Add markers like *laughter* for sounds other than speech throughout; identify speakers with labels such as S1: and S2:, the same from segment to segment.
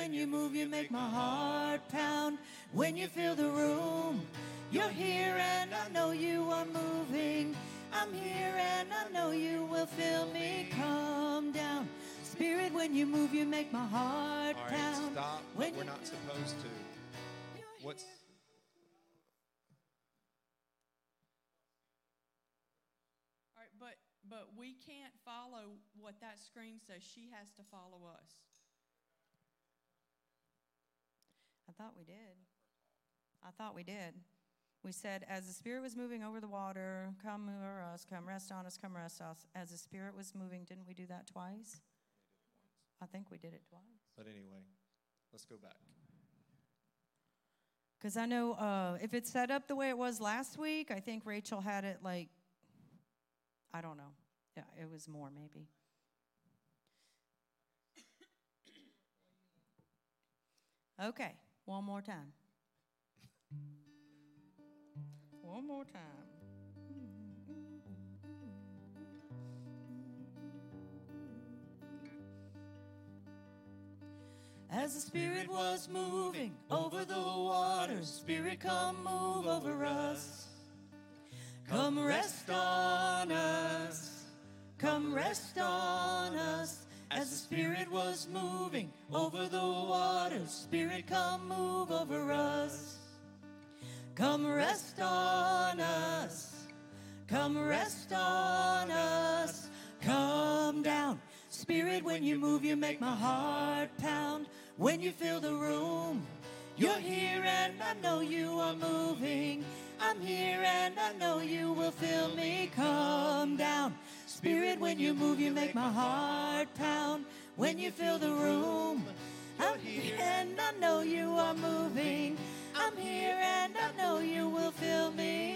S1: when you move, you make my heart pound. When you fill the room, you're here and I know you are moving. I'm here and I know you will fill me. Come down. Spirit, when you move, you make my heart
S2: All right,
S1: pound.
S2: stop.
S1: When
S2: We're not supposed to. What's
S3: All right, but, but we can't follow what that screen says. She has to follow us.
S1: I thought we did. I thought we did. We said, as the Spirit was moving over the water, come over us, come rest on us, come rest us. As the Spirit was moving, didn't we do that twice? I think we did it twice.
S2: but anyway, let's go back.
S1: Because I know uh, if it's set up the way it was last week, I think Rachel had it like, I don't know. Yeah, it was more maybe. *coughs* Okay, one more time. One more time. As the Spirit was moving over the waters, Spirit, come move over us. Come rest on us. Come rest on us. As the Spirit was moving over the waters, Spirit, come move over us. Come rest on us. Come rest on us. Come down. Spirit, when you move, you make my heart pound. When you fill the room, you're here and I know you are moving. I'm here and I know you will fill me. Come down. Spirit, when you move, you make my heart pound. When you fill the room, I'm here and I know you are moving. I'm here and I know you will fill me.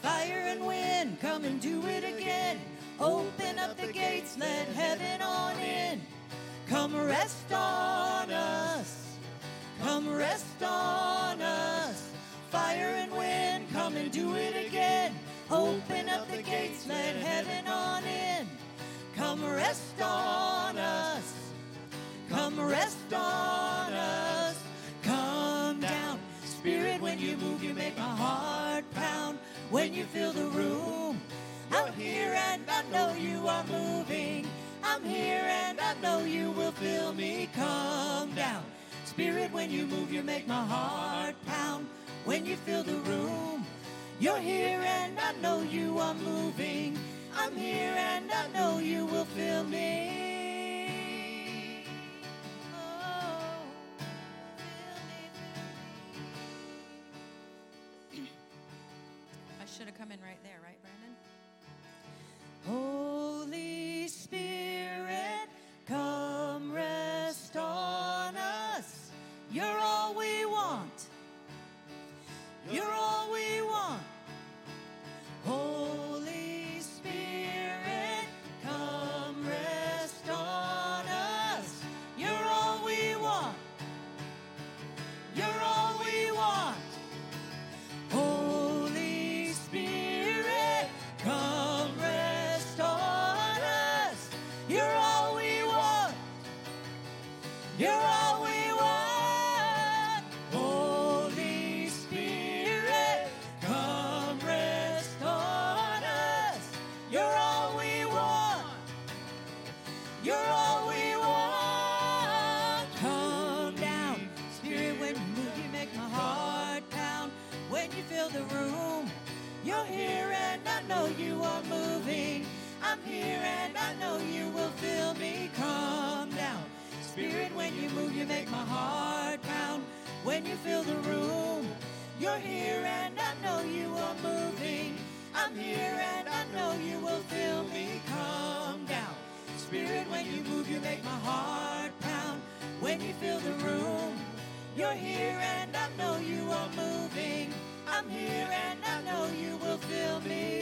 S1: Fire and wind, come and do it again. Open up the gates, let heaven on in. Come rest on us. Come rest on do it again. Open up the gates, let heaven on in. Come rest on us. Come rest on us. Come down. Spirit, when you move, you make my heart pound. When you fill the room, I'm here and I know you are moving. I'm here and I know you will fill me. Come down. Spirit, when you move, you make my heart pound. When you fill the room, you're here and I know you are moving. I'm here and I know you will fill me. Oh, me, *clears throat*
S3: I should have come in right there,
S1: fill the room, you're here and I know you are moving. I'm here and I know you will fill me. Come down. Spirit, when you move, you make my heart pound. When you fill the room, you're here and I know you are moving. I'm here and I know you will fill me. Come down. Spirit, when you move, you make my heart pound. When you fill the room, you're here and I know you are moving. I'm here and I know you will fill me.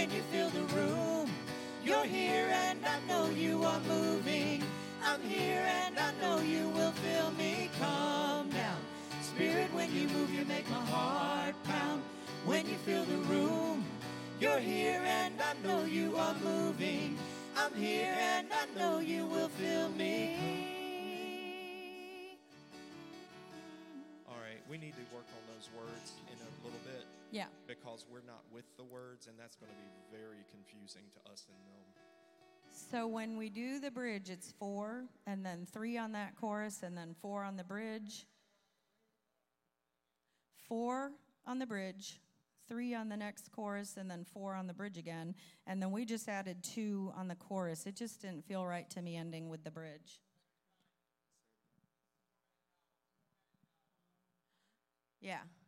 S1: When you fill the room, you're here and I know you are moving. I'm here and I know you will fill me. Come down, Spirit, when you move, you make my heart pound. When you fill the room, you're here and I know you are moving. I'm here and I know you will fill me.
S2: All right, we need to work on those words in a little bit
S3: Yeah.
S2: because we're not with the words, and that's going to be very confusing to us and them.
S3: So when we do the bridge, it's four, and then three on that chorus, and then four on the bridge. Four on the bridge, three on the next chorus, and then four on the bridge again. And then we just added two on the chorus. It just didn't feel right to me ending with the bridge. Yeah. Yeah.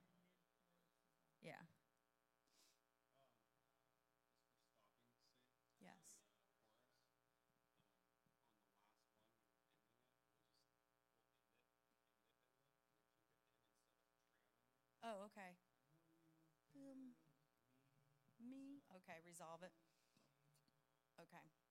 S3: Okay. Um, me? Okay, resolve it. Okay.